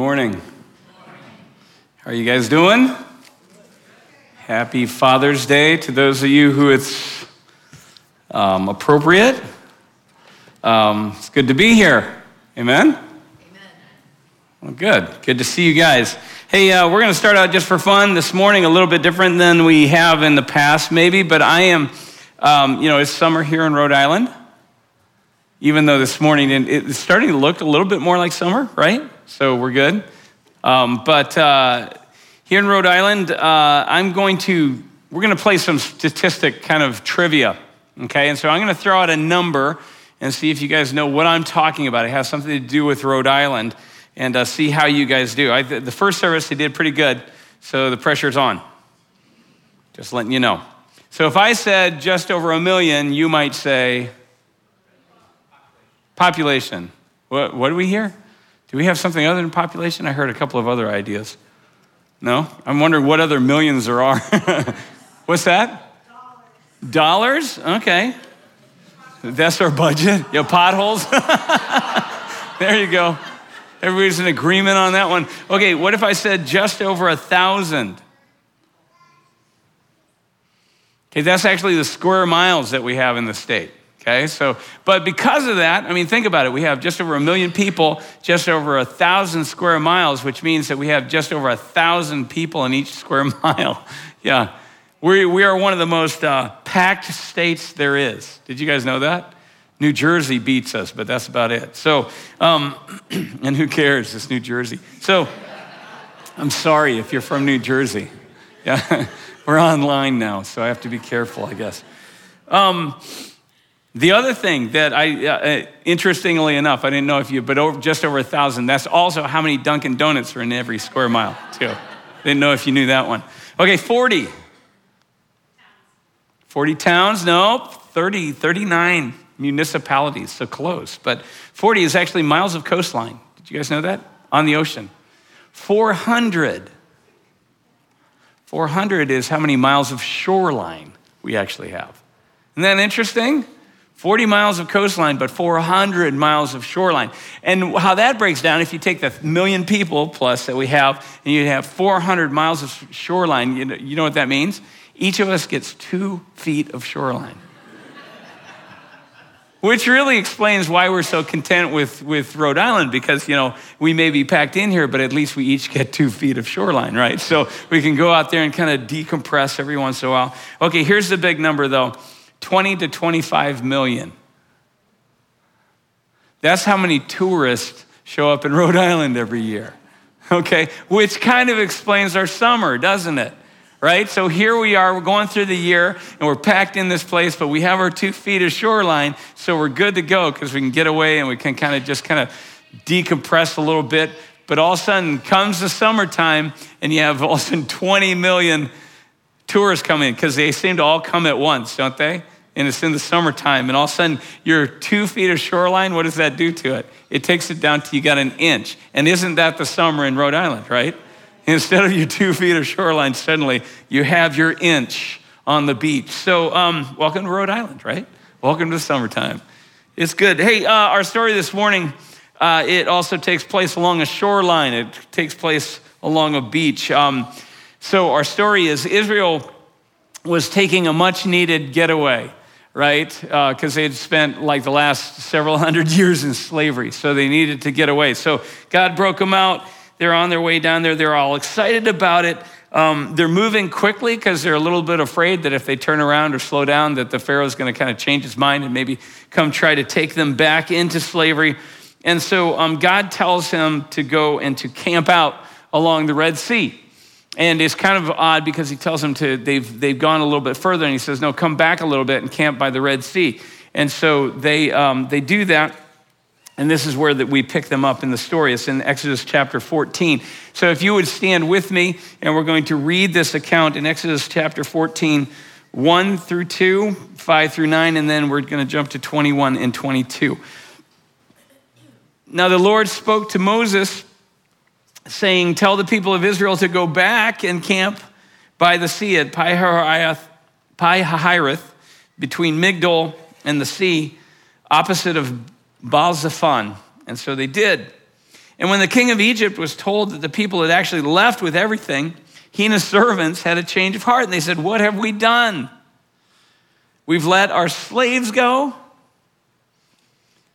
Morning. How are you guys doing? Happy Father's Day to those of you who it's um, appropriate. Um, it's good to be here. Amen? Amen. Well, good. Good to see you guys. Hey, uh, we're going to start out just for fun this morning, a little bit different than we have in the past, maybe, but I am, um, you know, it's summer here in Rhode Island. Even though this morning it's starting to look a little bit more like summer, right? So we're good. Um, but uh, here in Rhode Island, uh, I'm going to, we're going to play some statistic kind of trivia, okay? And so I'm going to throw out a number and see if you guys know what I'm talking about. It has something to do with Rhode Island and uh, see how you guys do. I, the first service, they did pretty good, so the pressure's on. Just letting you know. So if I said just over a million, you might say population. What, what do we hear? Do we have something other than population? I heard a couple of other ideas. No? I'm wondering what other millions there are. What's that? Dollars. Dollars? Okay. That's our budget. Yeah, potholes. there you go. Everybody's in agreement on that one. Okay, what if I said just over a thousand? Okay, that's actually the square miles that we have in the state. Okay, so, but because of that, I mean, think about it. We have just over a million people, just over a thousand square miles, which means that we have just over a thousand people in each square mile. yeah, we, we are one of the most uh, packed states there is. Did you guys know that? New Jersey beats us, but that's about it. So, um, and who cares? It's New Jersey. So, I'm sorry if you're from New Jersey. Yeah, we're online now, so I have to be careful, I guess. Um, the other thing that I, uh, uh, interestingly enough, I didn't know if you, but over, just over a thousand, that's also how many Dunkin' Donuts are in every square mile, too. Didn't know if you knew that one. Okay, 40. 40 towns? No, 30, 39 municipalities, so close. But 40 is actually miles of coastline. Did you guys know that? On the ocean. 400. 400 is how many miles of shoreline we actually have. Isn't that interesting? 40 miles of coastline, but 400 miles of shoreline. And how that breaks down, if you take the million people plus that we have, and you have 400 miles of shoreline, you know, you know what that means? Each of us gets two feet of shoreline. Which really explains why we're so content with, with Rhode Island, because, you know, we may be packed in here, but at least we each get two feet of shoreline, right? So we can go out there and kind of decompress every once in a while. Okay, here's the big number, though. 20 to 25 million. That's how many tourists show up in Rhode Island every year. Okay, which kind of explains our summer, doesn't it? Right? So here we are, we're going through the year and we're packed in this place, but we have our two feet of shoreline, so we're good to go because we can get away and we can kind of just kind of decompress a little bit. But all of a sudden comes the summertime and you have all of a sudden 20 million tourists coming in because they seem to all come at once, don't they? And it's in the summertime, and all of a sudden you're two feet of shoreline. What does that do to it? It takes it down to you got an inch. And isn't that the summer in Rhode Island, right? Instead of your two feet of shoreline, suddenly you have your inch on the beach. So, um, welcome to Rhode Island, right? Welcome to summertime. It's good. Hey, uh, our story this morning, uh, it also takes place along a shoreline. It takes place along a beach. Um, so, our story is Israel was taking a much needed getaway, right? Because uh, they'd spent like the last several hundred years in slavery. So, they needed to get away. So, God broke them out. They're on their way down there. They're all excited about it. Um, they're moving quickly because they're a little bit afraid that if they turn around or slow down, that the Pharaoh's going to kind of change his mind and maybe come try to take them back into slavery. And so um, God tells him to go and to camp out along the Red Sea. And it's kind of odd because he tells them to, they've, they've gone a little bit further, and he says, No, come back a little bit and camp by the Red Sea. And so they, um, they do that. And this is where that we pick them up in the story. It's in Exodus chapter 14. So if you would stand with me, and we're going to read this account in Exodus chapter 14, 1 through 2, 5 through 9, and then we're going to jump to 21 and 22. Now the Lord spoke to Moses saying, Tell the people of Israel to go back and camp by the sea at Pi-hahiroth, between Migdol and the sea, opposite of Baal. And so they did. And when the king of Egypt was told that the people had actually left with everything, he and his servants had a change of heart and they said, What have we done? We've let our slaves go.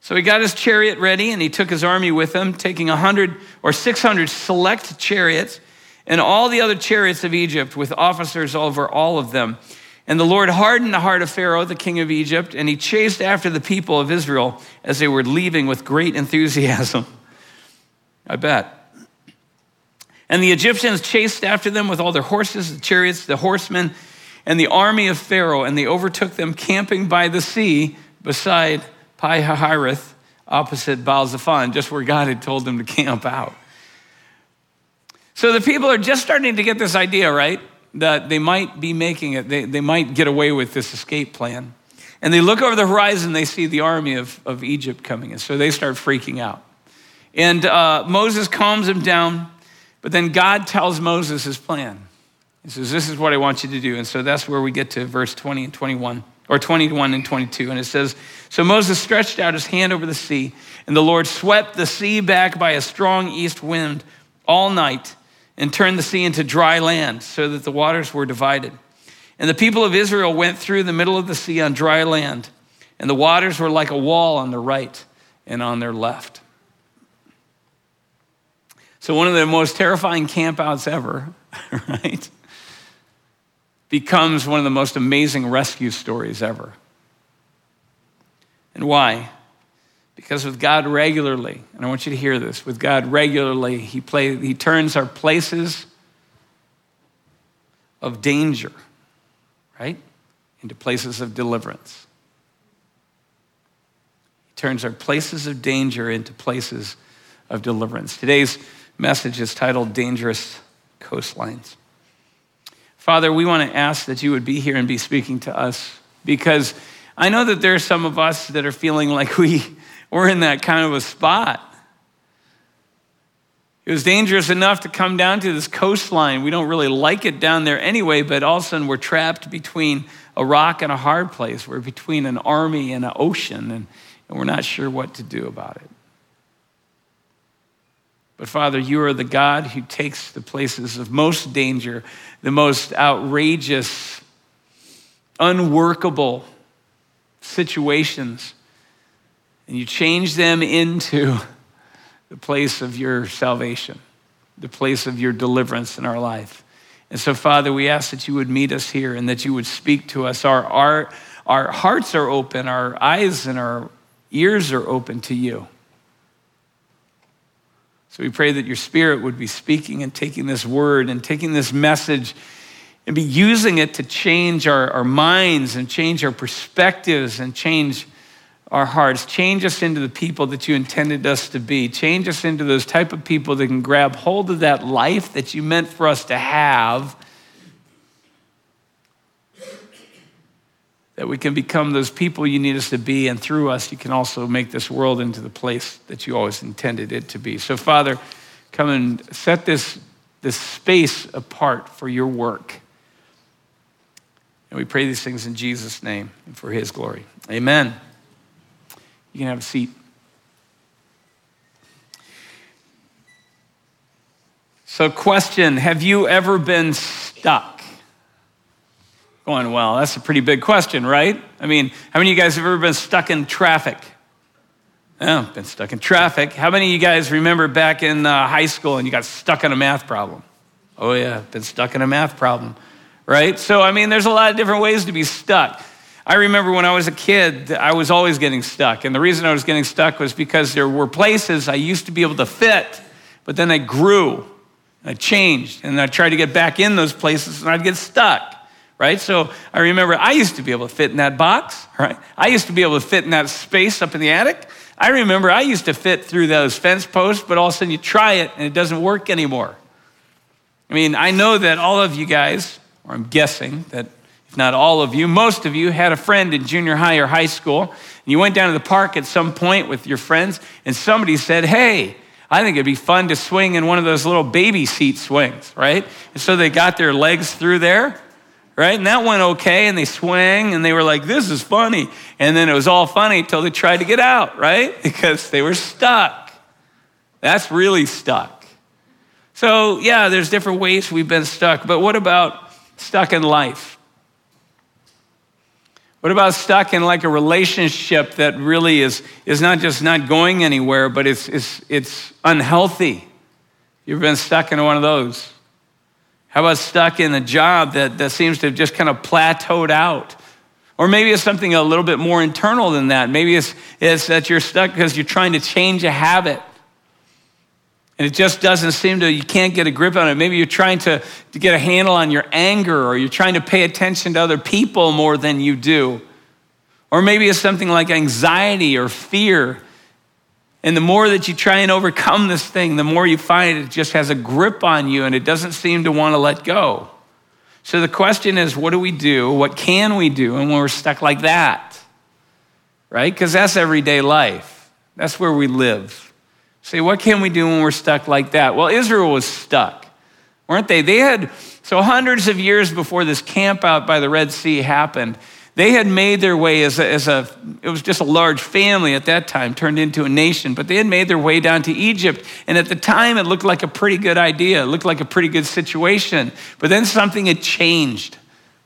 So he got his chariot ready and he took his army with him, taking 100 or 600 select chariots and all the other chariots of Egypt with officers over all of them. And the Lord hardened the heart of Pharaoh, the king of Egypt, and he chased after the people of Israel as they were leaving with great enthusiasm. I bet. And the Egyptians chased after them with all their horses, the chariots, the horsemen, and the army of Pharaoh, and they overtook them camping by the sea beside Pi Hahiroth, opposite Baal Zephon, just where God had told them to camp out. So the people are just starting to get this idea, right? That they might be making it, they, they might get away with this escape plan. And they look over the horizon, they see the army of, of Egypt coming in. So they start freaking out. And uh, Moses calms them down, but then God tells Moses his plan. He says, This is what I want you to do. And so that's where we get to verse 20 and 21, or 21 and 22. And it says, So Moses stretched out his hand over the sea, and the Lord swept the sea back by a strong east wind all night and turned the sea into dry land so that the waters were divided. And the people of Israel went through the middle of the sea on dry land, and the waters were like a wall on their right and on their left. So, one of the most terrifying campouts ever, right, becomes one of the most amazing rescue stories ever. And why? Because with God regularly, and I want you to hear this, with God regularly, He, play, he turns our places of danger, right, into places of deliverance. He turns our places of danger into places of deliverance. Today's message is titled Dangerous Coastlines. Father, we want to ask that you would be here and be speaking to us because I know that there are some of us that are feeling like we we're in that kind of a spot. It was dangerous enough to come down to this coastline. We don't really like it down there anyway, but all of a sudden we're trapped between a rock and a hard place. We're between an army and an ocean, and, and we're not sure what to do about it. But Father, you are the God who takes the places of most danger, the most outrageous, unworkable situations, and you change them into the place of your salvation, the place of your deliverance in our life. And so, Father, we ask that you would meet us here and that you would speak to us. Our, our, our hearts are open, our eyes and our ears are open to you. So we pray that your spirit would be speaking and taking this word and taking this message and be using it to change our, our minds and change our perspectives and change our hearts. Change us into the people that you intended us to be. Change us into those type of people that can grab hold of that life that you meant for us to have. That we can become those people you need us to be, and through us, you can also make this world into the place that you always intended it to be. So, Father, come and set this, this space apart for your work. And we pray these things in Jesus' name and for his glory. Amen. You can have a seat. So, question Have you ever been stuck? Going, well, that's a pretty big question, right? I mean, how many of you guys have ever been stuck in traffic? Yeah, been stuck in traffic. How many of you guys remember back in uh, high school and you got stuck in a math problem? Oh, yeah, been stuck in a math problem, right? So, I mean, there's a lot of different ways to be stuck. I remember when I was a kid, I was always getting stuck. And the reason I was getting stuck was because there were places I used to be able to fit, but then I grew, I changed, and I tried to get back in those places and I'd get stuck, right? So I remember I used to be able to fit in that box, right? I used to be able to fit in that space up in the attic. I remember I used to fit through those fence posts, but all of a sudden you try it and it doesn't work anymore. I mean, I know that all of you guys, or I'm guessing that if not all of you, most of you had a friend in junior high or high school, and you went down to the park at some point with your friends, and somebody said, Hey, I think it'd be fun to swing in one of those little baby seat swings, right? And so they got their legs through there, right? And that went okay, and they swang, and they were like, This is funny. And then it was all funny until they tried to get out, right? Because they were stuck. That's really stuck. So, yeah, there's different ways we've been stuck, but what about stuck in life? What about stuck in like a relationship that really is, is not just not going anywhere, but it's, it's, it's unhealthy? You've been stuck in one of those. How about stuck in a job that, that seems to have just kind of plateaued out? Or maybe it's something a little bit more internal than that. Maybe it's, it's that you're stuck because you're trying to change a habit. And it just doesn't seem to, you can't get a grip on it. Maybe you're trying to, to get a handle on your anger, or you're trying to pay attention to other people more than you do. Or maybe it's something like anxiety or fear. And the more that you try and overcome this thing, the more you find it just has a grip on you and it doesn't seem to want to let go. So the question is what do we do? What can we do? And when we're stuck like that, right? Because that's everyday life, that's where we live. Say, what can we do when we're stuck like that? Well, Israel was stuck, weren't they? They had, so hundreds of years before this camp out by the Red Sea happened, they had made their way as a, as a, it was just a large family at that time, turned into a nation, but they had made their way down to Egypt. And at the time, it looked like a pretty good idea. It looked like a pretty good situation. But then something had changed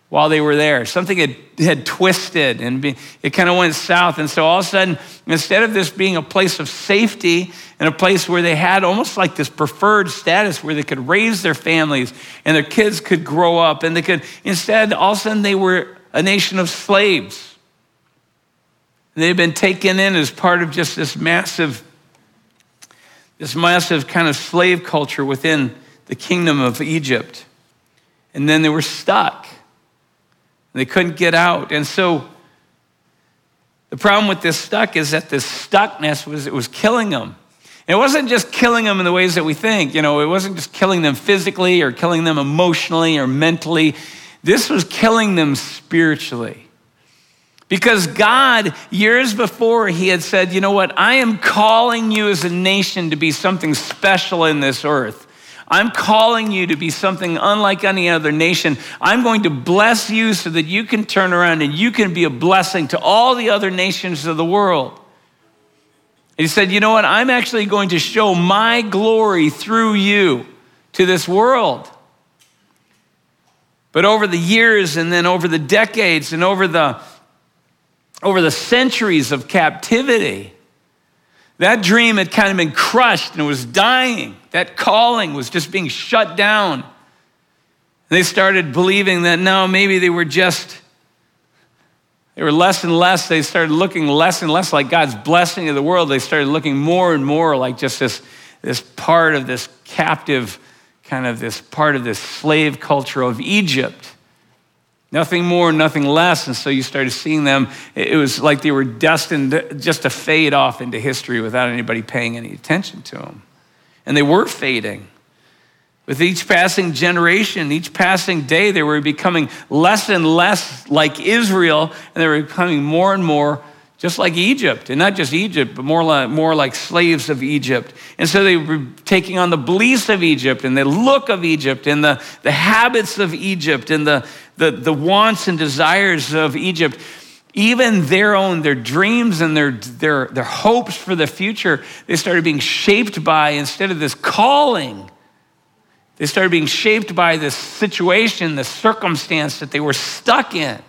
while they were there. Something had, had twisted and be, it kind of went south. And so all of a sudden, instead of this being a place of safety and a place where they had almost like this preferred status where they could raise their families and their kids could grow up and they could, instead, all of a sudden they were a nation of slaves. They've been taken in as part of just this massive, this massive kind of slave culture within the kingdom of Egypt. And then they were stuck. They couldn't get out. And so the problem with this stuck is that this stuckness was it was killing them. it wasn't just killing them in the ways that we think. You know, it wasn't just killing them physically or killing them emotionally or mentally. This was killing them spiritually. Because God, years before, He had said, You know what? I am calling you as a nation to be something special in this earth. I'm calling you to be something unlike any other nation. I'm going to bless you so that you can turn around and you can be a blessing to all the other nations of the world. He said, You know what? I'm actually going to show my glory through you to this world. But over the years and then over the decades and over the over the centuries of captivity, that dream had kind of been crushed and it was dying. That calling was just being shut down. They started believing that no, maybe they were just, they were less and less. They started looking less and less like God's blessing of the world. They started looking more and more like just this, this part of this captive, kind of this part of this slave culture of Egypt. Nothing more, nothing less. And so you started seeing them. It was like they were destined just to fade off into history without anybody paying any attention to them. And they were fading. With each passing generation, each passing day, they were becoming less and less like Israel, and they were becoming more and more just like Egypt, and not just Egypt, but more like, more like slaves of Egypt. And so they were taking on the beliefs of Egypt and the look of Egypt and the, the habits of Egypt and the, the, the wants and desires of Egypt. Even their own, their dreams and their, their, their hopes for the future, they started being shaped by, instead of this calling, they started being shaped by this situation, the circumstance that they were stuck in.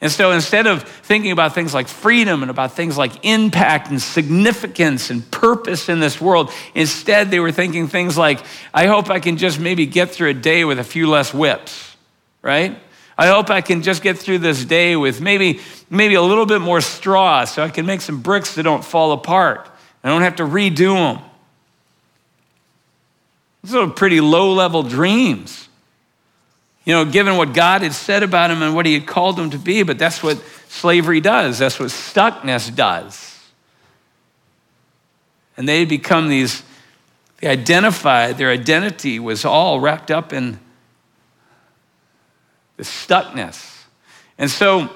And so instead of thinking about things like freedom and about things like impact and significance and purpose in this world, instead they were thinking things like, I hope I can just maybe get through a day with a few less whips, right? I hope I can just get through this day with maybe, maybe a little bit more straw so I can make some bricks that don't fall apart. I don't have to redo them. Those are pretty low level dreams you know, given what God had said about him and what he had called him to be, but that's what slavery does. That's what stuckness does. And they become these, they identified, their identity was all wrapped up in the stuckness. And so,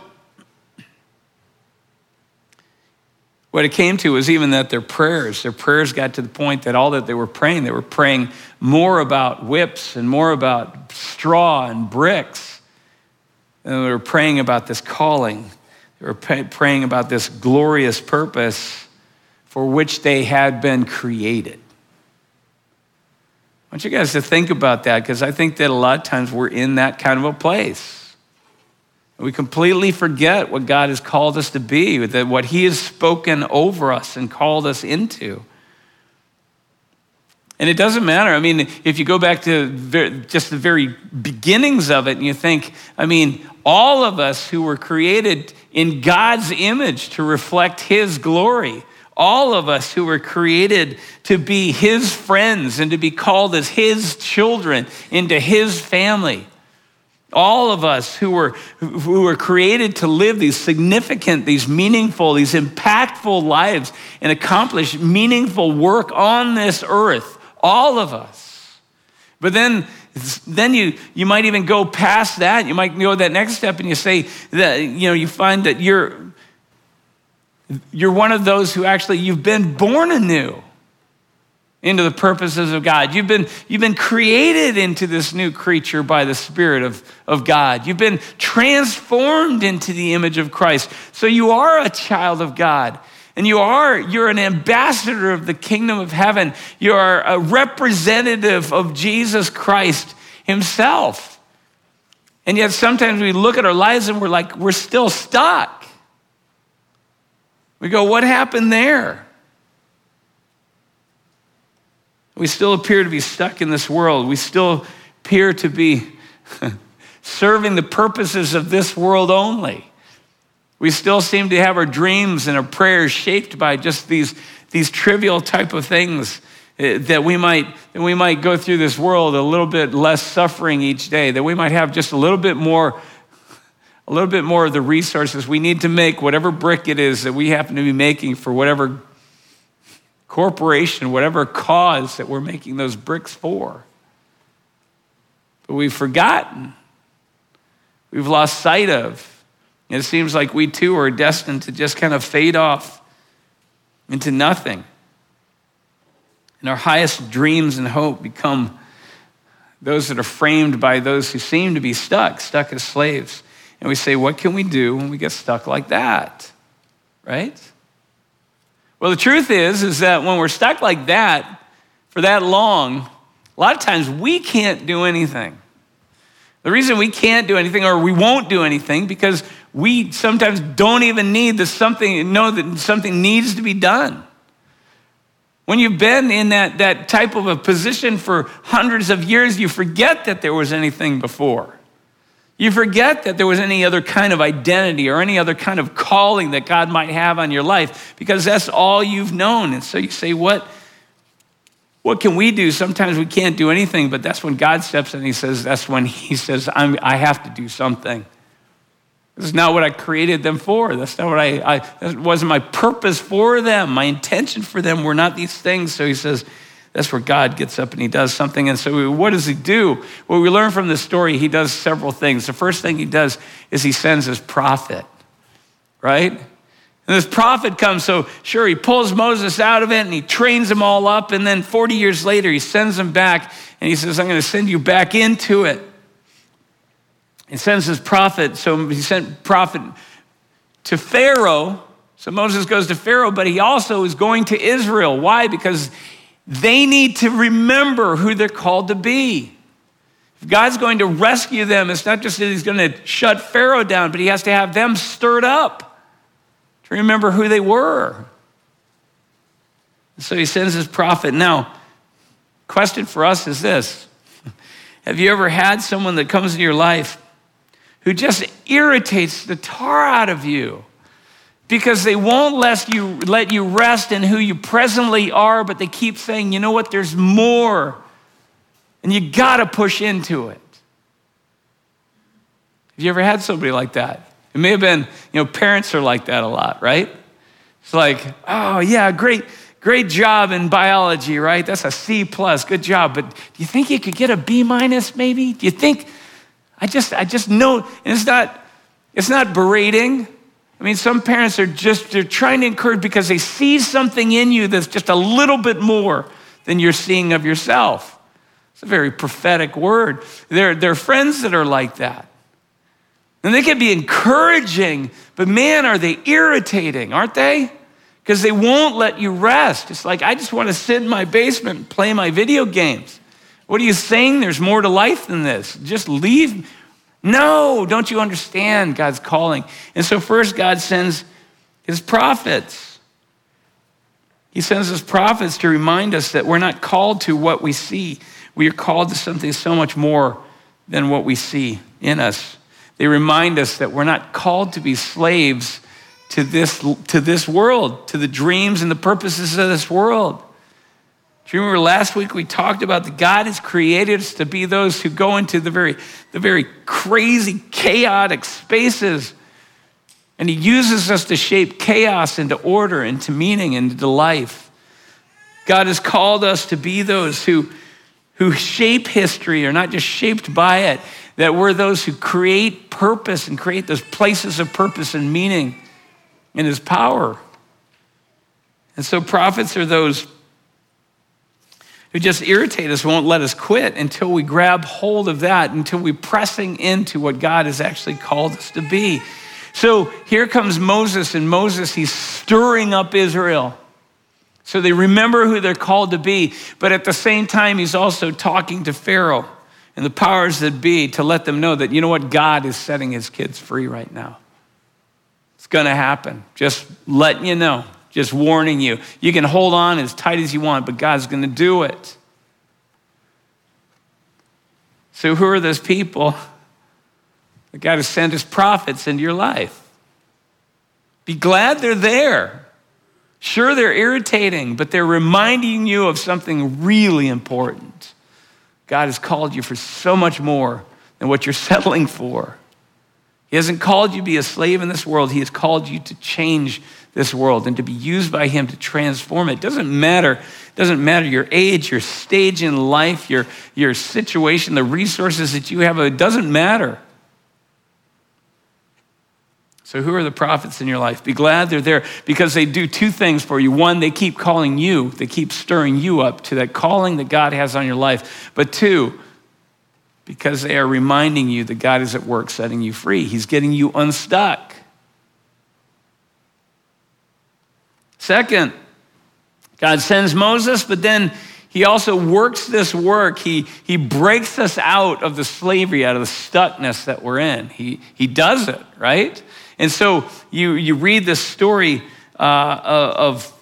what it came to was even that their prayers, their prayers got to the point that all that they were praying, they were praying more about whips and more about straw and bricks. And they were praying about this calling. They were praying about this glorious purpose for which they had been created. I want you guys to think about that because I think that a lot of times we're in that kind of a place. We completely forget what God has called us to be, what He has spoken over us and called us into. And it doesn't matter. I mean, if you go back to just the very beginnings of it and you think, I mean, all of us who were created in God's image to reflect His glory, all of us who were created to be His friends and to be called as His children into His family. All of us who were, who were created to live these significant, these meaningful, these impactful lives and accomplish meaningful work on this earth. All of us. But then, then you, you might even go past that. You might go that next step and you say that, you know, you find that you're, you're one of those who actually, you've been born anew into the purposes of God. You've been, you've been created into this new creature by the Spirit of, of God. You've been transformed into the image of Christ. So you are a child of God. And you are, you're an ambassador of the kingdom of heaven. You are a representative of Jesus Christ himself. And yet sometimes we look at our lives and we're like, we're still stuck. We go, what happened there? We still appear to be stuck in this world. We still appear to be serving the purposes of this world only. We still seem to have our dreams and our prayers shaped by just these, these trivial type of things eh, that we might that we might go through this world a little bit less suffering each day that we might have just a little bit more a little bit more of the resources we need to make whatever brick it is that we happen to be making for whatever corporation, whatever cause that we're making those bricks for. But we've forgotten, we've lost sight of. It seems like we too are destined to just kind of fade off into nothing. And our highest dreams and hope become those that are framed by those who seem to be stuck, stuck as slaves. And we say, What can we do when we get stuck like that? Right? Well, the truth is, is that when we're stuck like that for that long, a lot of times we can't do anything. The reason we can't do anything or we won't do anything because we sometimes don't even need the something, know that something needs to be done. When you've been in that, that type of a position for hundreds of years, you forget that there was anything before. You forget that there was any other kind of identity or any other kind of calling that God might have on your life because that's all you've known. And so you say, What, what can we do? Sometimes we can't do anything, but that's when God steps in. And he says, That's when He says, i have to do something. This is not what I created them for. That's not what I, I, that wasn't my purpose for them. My intention for them were not these things. So He says, that's where God gets up and he does something. And so, what does he do? Well, we learn from this story, he does several things. The first thing he does is he sends his prophet, right? And this prophet comes, so sure, he pulls Moses out of it and he trains them all up. And then 40 years later, he sends them back and he says, I'm going to send you back into it. He sends his prophet, so he sent prophet to Pharaoh. So Moses goes to Pharaoh, but he also is going to Israel. Why? Because they need to remember who they're called to be. If God's going to rescue them, it's not just that He's going to shut Pharaoh down, but He has to have them stirred up to remember who they were. So He sends His prophet. Now, question for us is this Have you ever had someone that comes into your life who just irritates the tar out of you? Because they won't let you, let you rest in who you presently are, but they keep saying, you know what, there's more. And you got to push into it. Have you ever had somebody like that? It may have been, you know, parents are like that a lot, right? It's like, oh, yeah, great, great job in biology, right? That's a C plus, good job. But do you think you could get a B minus maybe? Do you think, I just, I just know, and it's not, it's not berating. I mean, some parents are just, they're trying to encourage because they see something in you that's just a little bit more than you're seeing of yourself. It's a very prophetic word. There, there are friends that are like that. And they can be encouraging, but man, are they irritating, aren't they? because they won't let you rest. It's like, I just want to sit in my basement and play my video games. What are you saying? There's more to life than this. Just leave. No, don't you understand God's calling? And so, first, God sends his prophets. He sends his prophets to remind us that we're not called to what we see. We are called to something so much more than what we see in us. They remind us that we're not called to be slaves to this, to this world, to the dreams and the purposes of this world. You remember last week we talked about that God has created us to be those who go into the very, the very crazy, chaotic spaces. And He uses us to shape chaos into order, into meaning, into life. God has called us to be those who, who shape history, or not just shaped by it, that we're those who create purpose and create those places of purpose and meaning in His power. And so prophets are those who just irritate us, won't let us quit until we grab hold of that, until we're pressing into what God has actually called us to be. So here comes Moses, and Moses, he's stirring up Israel. So they remember who they're called to be, but at the same time, he's also talking to Pharaoh and the powers that be to let them know that, you know what, God is setting his kids free right now. It's gonna happen. Just letting you know. Just warning you. You can hold on as tight as you want, but God's going to do it. So, who are those people God has sent his prophets into your life? Be glad they're there. Sure, they're irritating, but they're reminding you of something really important. God has called you for so much more than what you're settling for. He hasn't called you to be a slave in this world, He has called you to change this world and to be used by him to transform it. doesn't matter doesn't matter your age your stage in life your, your situation the resources that you have it doesn't matter. So who are the prophets in your life? Be glad they're there because they do two things for you. One they keep calling you they keep stirring you up to that calling that god has on your life. But two because they are reminding you that god is at work setting you free. He's getting you unstuck Second, God sends Moses, but then he also works this work. He, he breaks us out of the slavery, out of the stuckness that we're in. He, he does it, right? And so you, you read this story uh, of,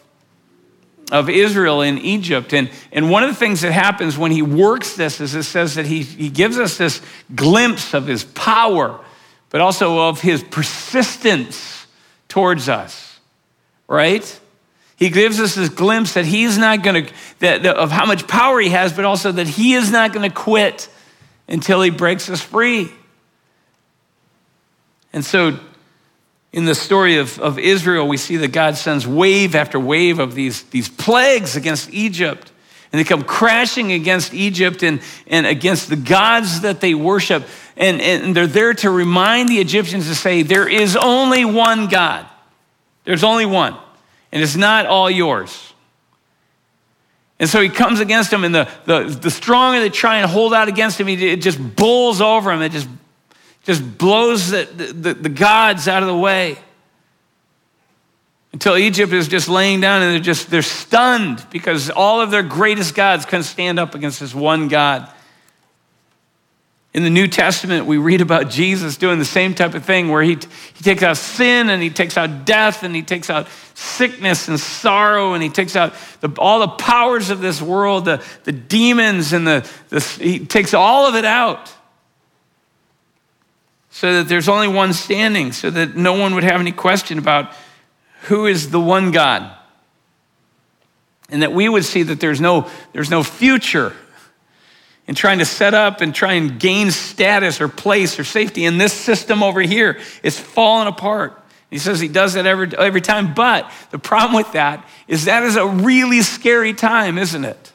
of Israel in Egypt. And, and one of the things that happens when he works this is it says that he, he gives us this glimpse of his power, but also of his persistence towards us, right? He gives us this glimpse that he's not going to, of how much power he has, but also that he is not going to quit until he breaks us free. And so, in the story of, of Israel, we see that God sends wave after wave of these, these plagues against Egypt. And they come crashing against Egypt and, and against the gods that they worship. And, and they're there to remind the Egyptians to say, there is only one God. There's only one and it's not all yours. And so he comes against him, and the, the, the stronger they try and hold out against him, he, it just bowls over him. It just, just blows the, the, the gods out of the way. Until Egypt is just laying down and they're just they're stunned because all of their greatest gods couldn't stand up against this one God. In the New Testament, we read about Jesus doing the same type of thing where he, he takes out sin and he takes out death and he takes out sickness and sorrow and he takes out the, all the powers of this world, the, the demons and the, the, he takes all of it out so that there's only one standing, so that no one would have any question about who is the one God. And that we would see that there's no, there's no future and trying to set up and try and gain status or place or safety in this system over here is falling apart. He says he does that every, every time. But the problem with that is that is a really scary time, isn't it?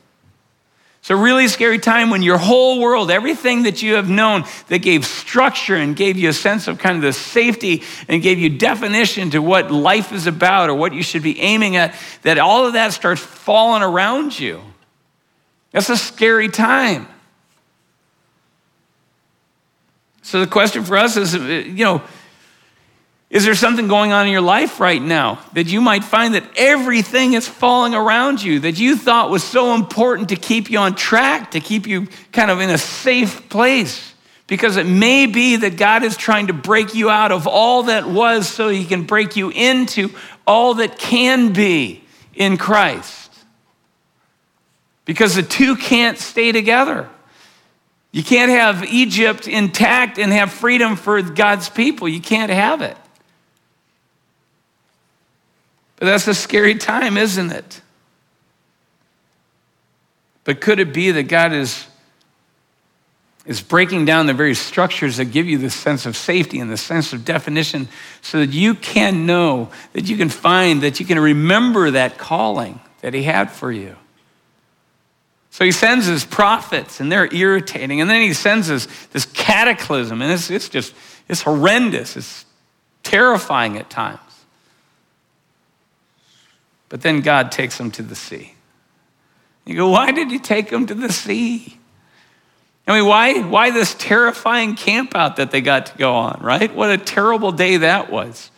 It's a really scary time when your whole world, everything that you have known that gave structure and gave you a sense of kind of the safety and gave you definition to what life is about or what you should be aiming at, that all of that starts falling around you. That's a scary time. So the question for us is, uh, you know, Is there something going on in your life right now that you might find that everything is falling around you that you thought was so important to keep you on track, to keep you kind of in a safe place? Because it may be that God is trying to break you out of all that was so he can break you into all that can be in Christ. Because the two can't stay together. You can't have Egypt intact and have freedom for God's people. You can't have it. But that's a scary time, isn't it? But could it be that God is, is breaking down the very structures that give you the sense of safety and the sense of definition so that you can know, that you can find, that you can remember that calling that He had for you? So he sends his prophets, and they're irritating. And then he sends us this cataclysm, and it's, it's just, it's horrendous. It's terrifying at times. But then God takes them to the sea. You go, why did he take them to the sea? I mean, why, why this terrifying camp out that they got to go on, right? What a terrible day that was.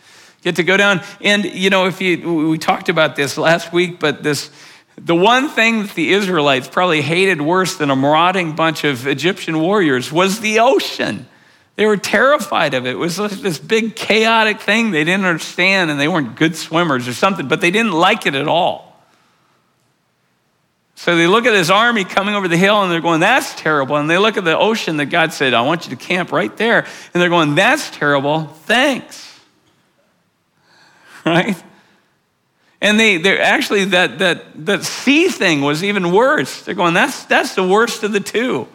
Get to go down. And, you know, if you, we talked about this last week, but this, the one thing that the Israelites probably hated worse than a marauding bunch of Egyptian warriors was the ocean. They were terrified of it. It was this big chaotic thing they didn't understand, and they weren't good swimmers or something, but they didn't like it at all. So they look at this army coming over the hill and they're going, that's terrible. And they look at the ocean that God said, I want you to camp right there. And they're going, that's terrible. Thanks. Right? And they, they're actually, that, that, that sea thing was even worse. They're going, that's, that's the worst of the two.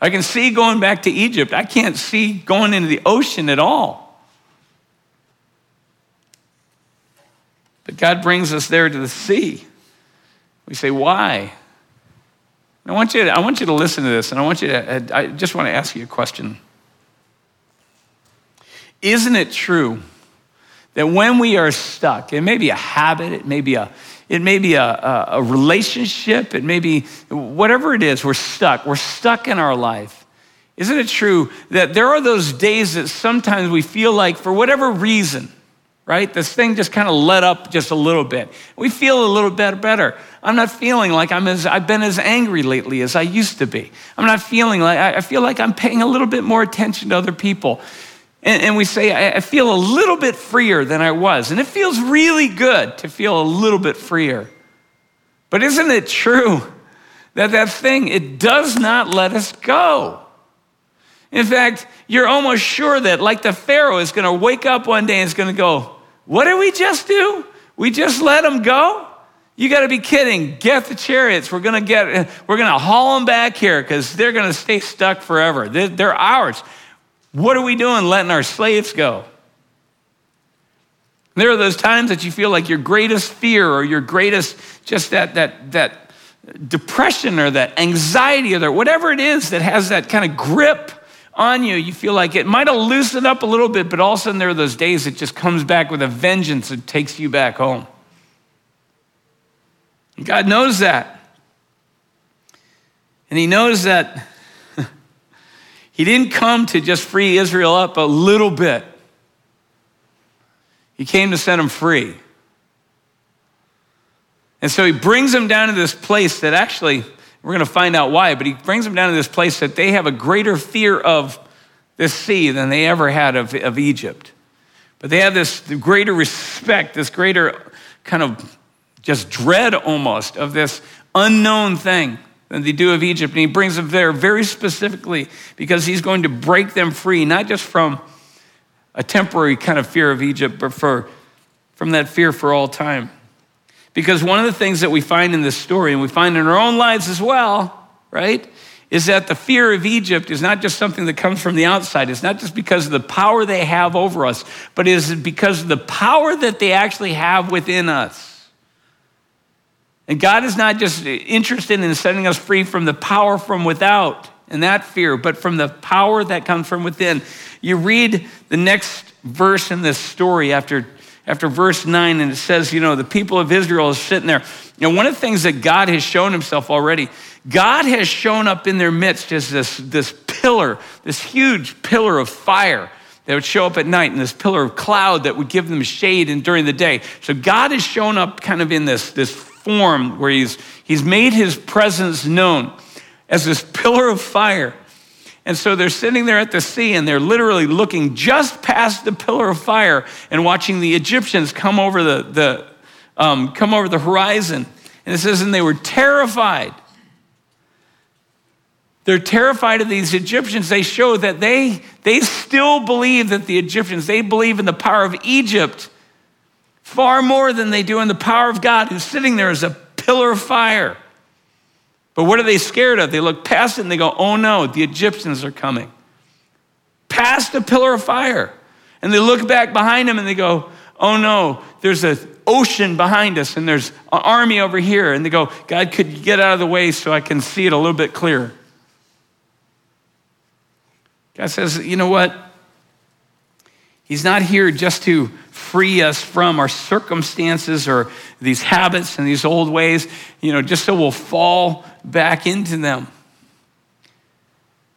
I can see going back to Egypt. I can't see going into the ocean at all. But God brings us there to the sea. We say, why? I want you to, I want you to listen to this, and I want you to, I just want to ask you a question. Isn't it true that when we are stuck, it may be a habit, it may be a, it may be a, a, a relationship, it may be whatever it is, we're stuck. We're stuck in our life. Isn't it true that there are those days that sometimes we feel like, for whatever reason, right? This thing just kind of let up just a little bit. We feel a little bit better. I'm not feeling like I'm as, I've been as angry lately as I used to be. I'm not feeling like, I feel like I'm paying a little bit more attention to other people. And, and we say, I, I feel a little bit freer than I was. And it feels really good to feel a little bit freer. But isn't it true that that thing, it does not let us go? In fact, you're almost sure that, like the Pharaoh, is going to wake up one day and is going to go, What did we just do? We just let them go? You got to be kidding. Get the chariots. We're going to get, we're going to haul them back here because they're going to stay stuck forever. They're, they're ours. What are we doing letting our slaves go? There are those times that you feel like your greatest fear or your greatest just that that that depression or that anxiety or that whatever it is that has that kind of grip on you, you feel like it might have loosened up a little bit, but all of a sudden there are those days it just comes back with a vengeance and takes you back home. God knows that. And He knows that he didn't come to just free Israel up a little bit, He came to set them free. And so He brings them down to this place that actually, we're going to find out why, but He brings them down to this place that they have a greater fear of this sea than they ever had of, of Egypt. But they have this greater respect, this greater kind of just dread almost of this unknown thing than they do of Egypt. And he brings them there very specifically because he's going to break them free, not just from a temporary kind of fear of Egypt, but for, from that fear for all time. Because one of the things that we find in this story, and we find in our own lives as well, right, is that the fear of Egypt is not just something that comes from the outside. It's not just because of the power they have over us, but it is because of the power that they actually have within us. And God is not just interested in setting us free from the power from without and that fear, but from the power that comes from within. You read the next verse in this story after, after verse 9, and it says, you know, the people of Israel is sitting there. You know, one of the things that God has shown himself already, God has shown up in their midst as this, this pillar, this huge pillar of fire that would show up at night and this pillar of cloud that would give them shade and during the day. So God has shown up kind of in this, this form where he's, he's made his presence known as this pillar of fire. And so they're sitting there at the sea and they're literally looking just past the pillar of fire and watching the Egyptians come over the, the, um, come over the horizon. And it says, and they were terrified. They're terrified of these Egyptians. They show that they, they still believe that the Egyptians, they believe in the power of Egypt far more than they do in the power of God, who's sitting there as a pillar of fire. But what are they scared of? They look past it and they go, oh no, the Egyptians are coming. Past the pillar of fire. And they look back behind them and they go, oh no, there's an ocean behind us and there's an army over here. And they go, God, could you get out of the way so I can see it a little bit clearer? God says, you know what? He's not here just to free us from our circumstances or these habits and these old ways, you know, just so we'll fall back into them.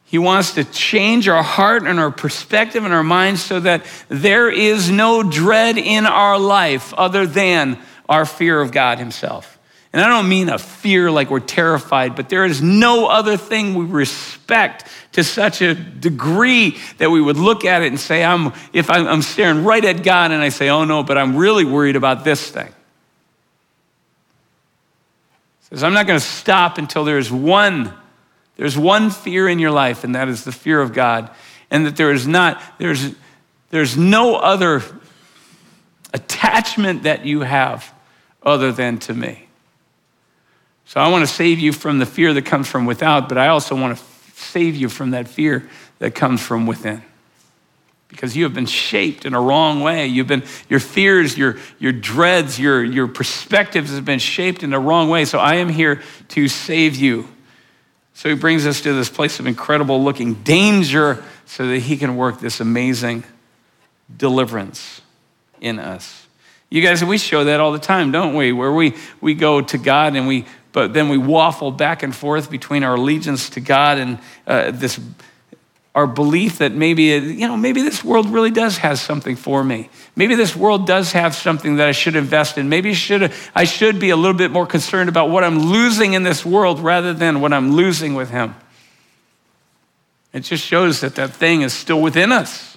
He wants to change our heart and our perspective and our minds so that there is no dread in our life other than our fear of God Himself. And I don't mean a fear like we're terrified, but there is no other thing we respect to such a degree that we would look at it and say, I'm, if I'm, staring right at God and I say, oh no, but I'm really worried about this thing. says, I'm not going to stop until there's one, there's one fear in your life, and that is the fear of God. And that there is not, there's, there's no other attachment that you have other than to me. So I want to save you from the fear that comes from without, but I also want to save you from that fear that comes from within. Because you have been shaped in a wrong way. You've been, your fears, your, your dreads, your, your perspectives have been shaped in a wrong way. So I am here to save you. So he brings us to this place of incredible looking danger so that he can work this amazing deliverance in us. You guys, we show that all the time, don't we? Where we, we go to God and we, but then we waffle back and forth between our allegiance to God and uh, this our belief that maybe you know maybe this world really does have something for me. Maybe this world does have something that i should invest in. Maybe should, i should be a little bit more concerned about what i'm losing in this world rather than what i'm losing with him. It just shows that that thing is still within us.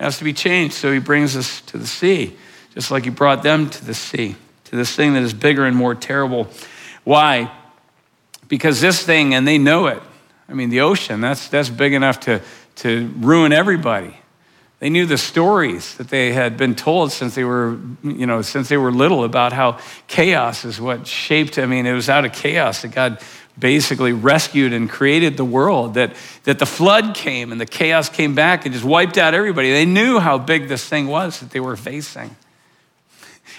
It has to be changed. So he brings us to the sea just like he brought them to the sea to this thing that is bigger and more terrible why? Because this thing, and they know it. I mean, the ocean, that's, that's big enough to, to ruin everybody. They knew the stories that they had been told since they were, you know, since they were little about how chaos is what shaped. I mean, it was out of chaos that God basically rescued and created the world. That that the flood came and the chaos came back and just wiped out everybody. They knew how big this thing was that they were facing.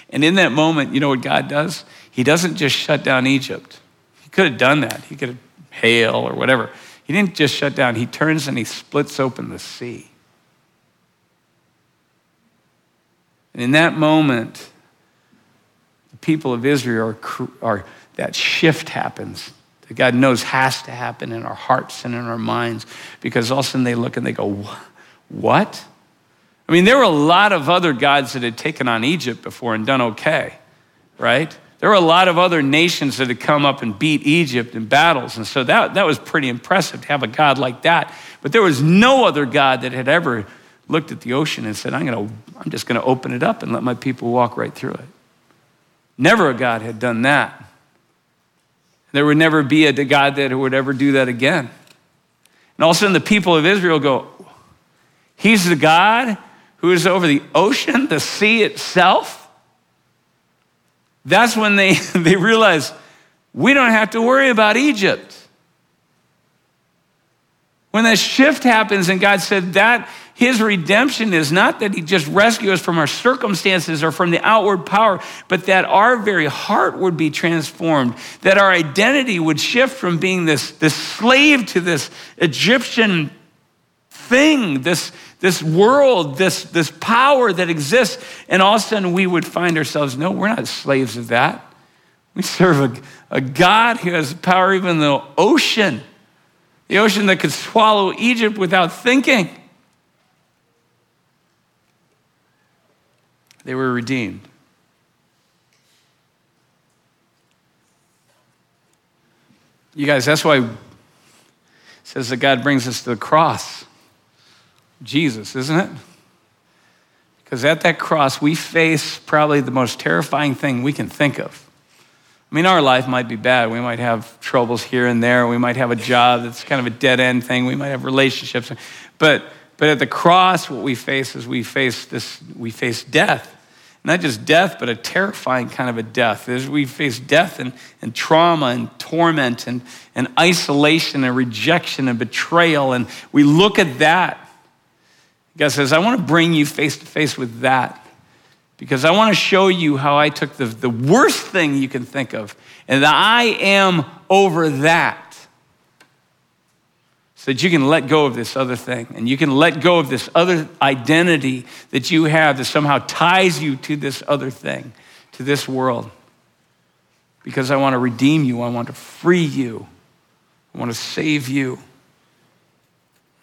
And in that moment, you know what God does? He doesn't just shut down Egypt. He could have done that. He could have hail or whatever. He didn't just shut down, he turns and he splits open the sea. And in that moment, the people of Israel are, are that shift happens that God knows has to happen in our hearts and in our minds because all of a sudden they look and they go, What? I mean, there were a lot of other gods that had taken on Egypt before and done okay, right? There were a lot of other nations that had come up and beat Egypt in battles. And so that, that was pretty impressive to have a God like that. But there was no other God that had ever looked at the ocean and said, I'm, gonna, I'm just going to open it up and let my people walk right through it. Never a God had done that. There would never be a God that would ever do that again. And all of a sudden, the people of Israel go, He's the God who is over the ocean, the sea itself? That's when they, they realize we don't have to worry about Egypt. When that shift happens and God said that his redemption is not that he just rescues us from our circumstances or from the outward power, but that our very heart would be transformed, that our identity would shift from being this, this slave to this Egyptian thing, this, this world, this, this power that exists, and all of a sudden we would find ourselves, no, we're not slaves of that. We serve a, a God who has power even in the ocean, the ocean that could swallow Egypt without thinking. They were redeemed. You guys, that's why it says that God brings us to the cross. Jesus, isn't it? Because at that cross, we face probably the most terrifying thing we can think of. I mean, our life might be bad. We might have troubles here and there. We might have a job that's kind of a dead end thing. We might have relationships. But, but at the cross, what we face is we face this, we face death. Not just death, but a terrifying kind of a death. We face death and, and trauma and torment and, and isolation and rejection and betrayal. And we look at that. God says, I want to bring you face to face with that because I want to show you how I took the, the worst thing you can think of and that I am over that so that you can let go of this other thing and you can let go of this other identity that you have that somehow ties you to this other thing, to this world. Because I want to redeem you, I want to free you, I want to save you.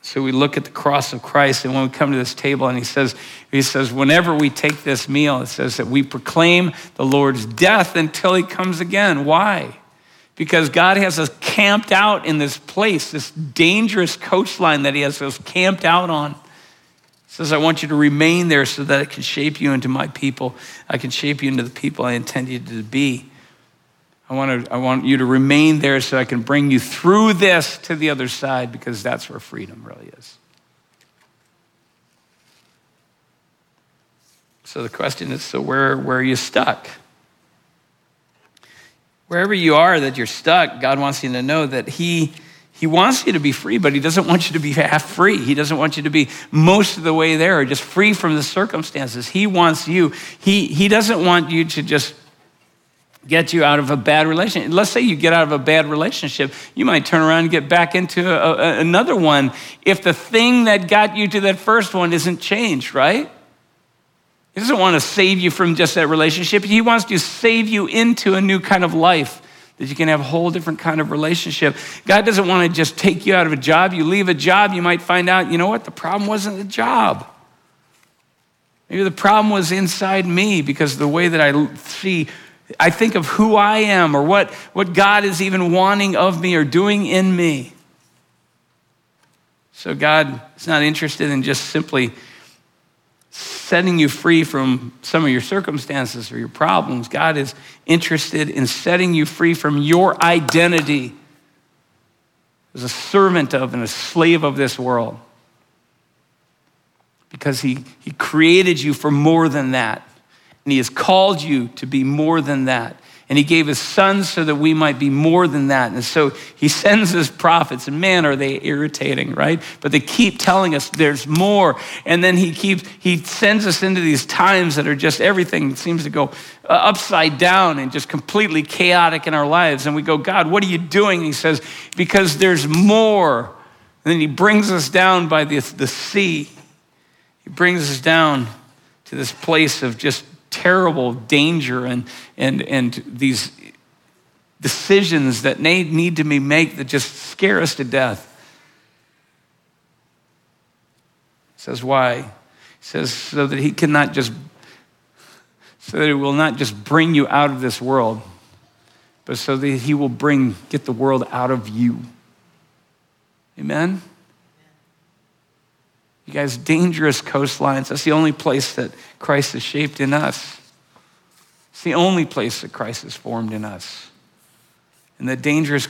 So we look at the cross of Christ, and when we come to this table, and he says, he says, whenever we take this meal, it says that we proclaim the Lord's death until he comes again. Why? because God has us camped out in this place, this dangerous coastline that He has us camped out on. He says, I want you to remain there so that I can shape you into my people. I can shape you into the people I intend you to be. I want, to, I want you to remain there so I can bring you through this to the other side because that's where freedom really is. So the question is so where, where are you stuck? Wherever you are that you're stuck, God wants you to know that He, he wants you to be free, but He doesn't want you to be half free. He doesn't want you to be most of the way there or just free from the circumstances. He wants you, He, he doesn't want you to just get you out of a bad relationship. Let's say you get out of a bad relationship, you might turn around and get back into a, a, another one if the thing that got you to that first one isn't changed, right? He doesn't want to save you from just that relationship. He wants to save you into a new kind of life that you can have a whole different kind of relationship. God doesn't want to just take you out of a job. You leave a job, you might find out, you know what, the problem wasn't the job. Maybe the problem was inside me because the way that I see, I think of who I am or what, what God is even wanting of me or doing in me. So God is not interested in just simply setting you free from some of your circumstances or your problems. God is interested in setting you free from your identity as a servant of and a slave of this world. Because he, he created you for more than that. And he has called you to be more than that and he gave his son so that we might be more than that. And so he sends his prophets, and man, are they irritating, right? But they keep telling us there's more. And then he keeps, he sends us into these times that are just everything seems to go uh, upside down and just completely chaotic in our lives. And we go, God, what are you doing? And he says, because there's more. And then he brings us down by the, the sea. He brings us down to this place of just terrible danger and, and, and these decisions that need to be made that just scare us to death. He says, why? He says, so that he cannot just, so that it will not just bring you out of this world, but so that he will bring, get the world out of you. Amen? You guys, dangerous coastlines. That's the only place that Christ is shaped in us. It's the only place that Christ is formed in us. And the dangerous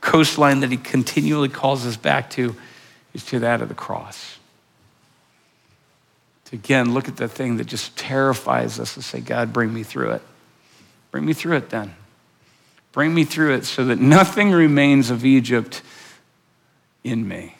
coastline that he continually calls us back to is to that of the cross. To again look at the thing that just terrifies us and say, God, bring me through it. Bring me through it then. Bring me through it so that nothing remains of Egypt in me.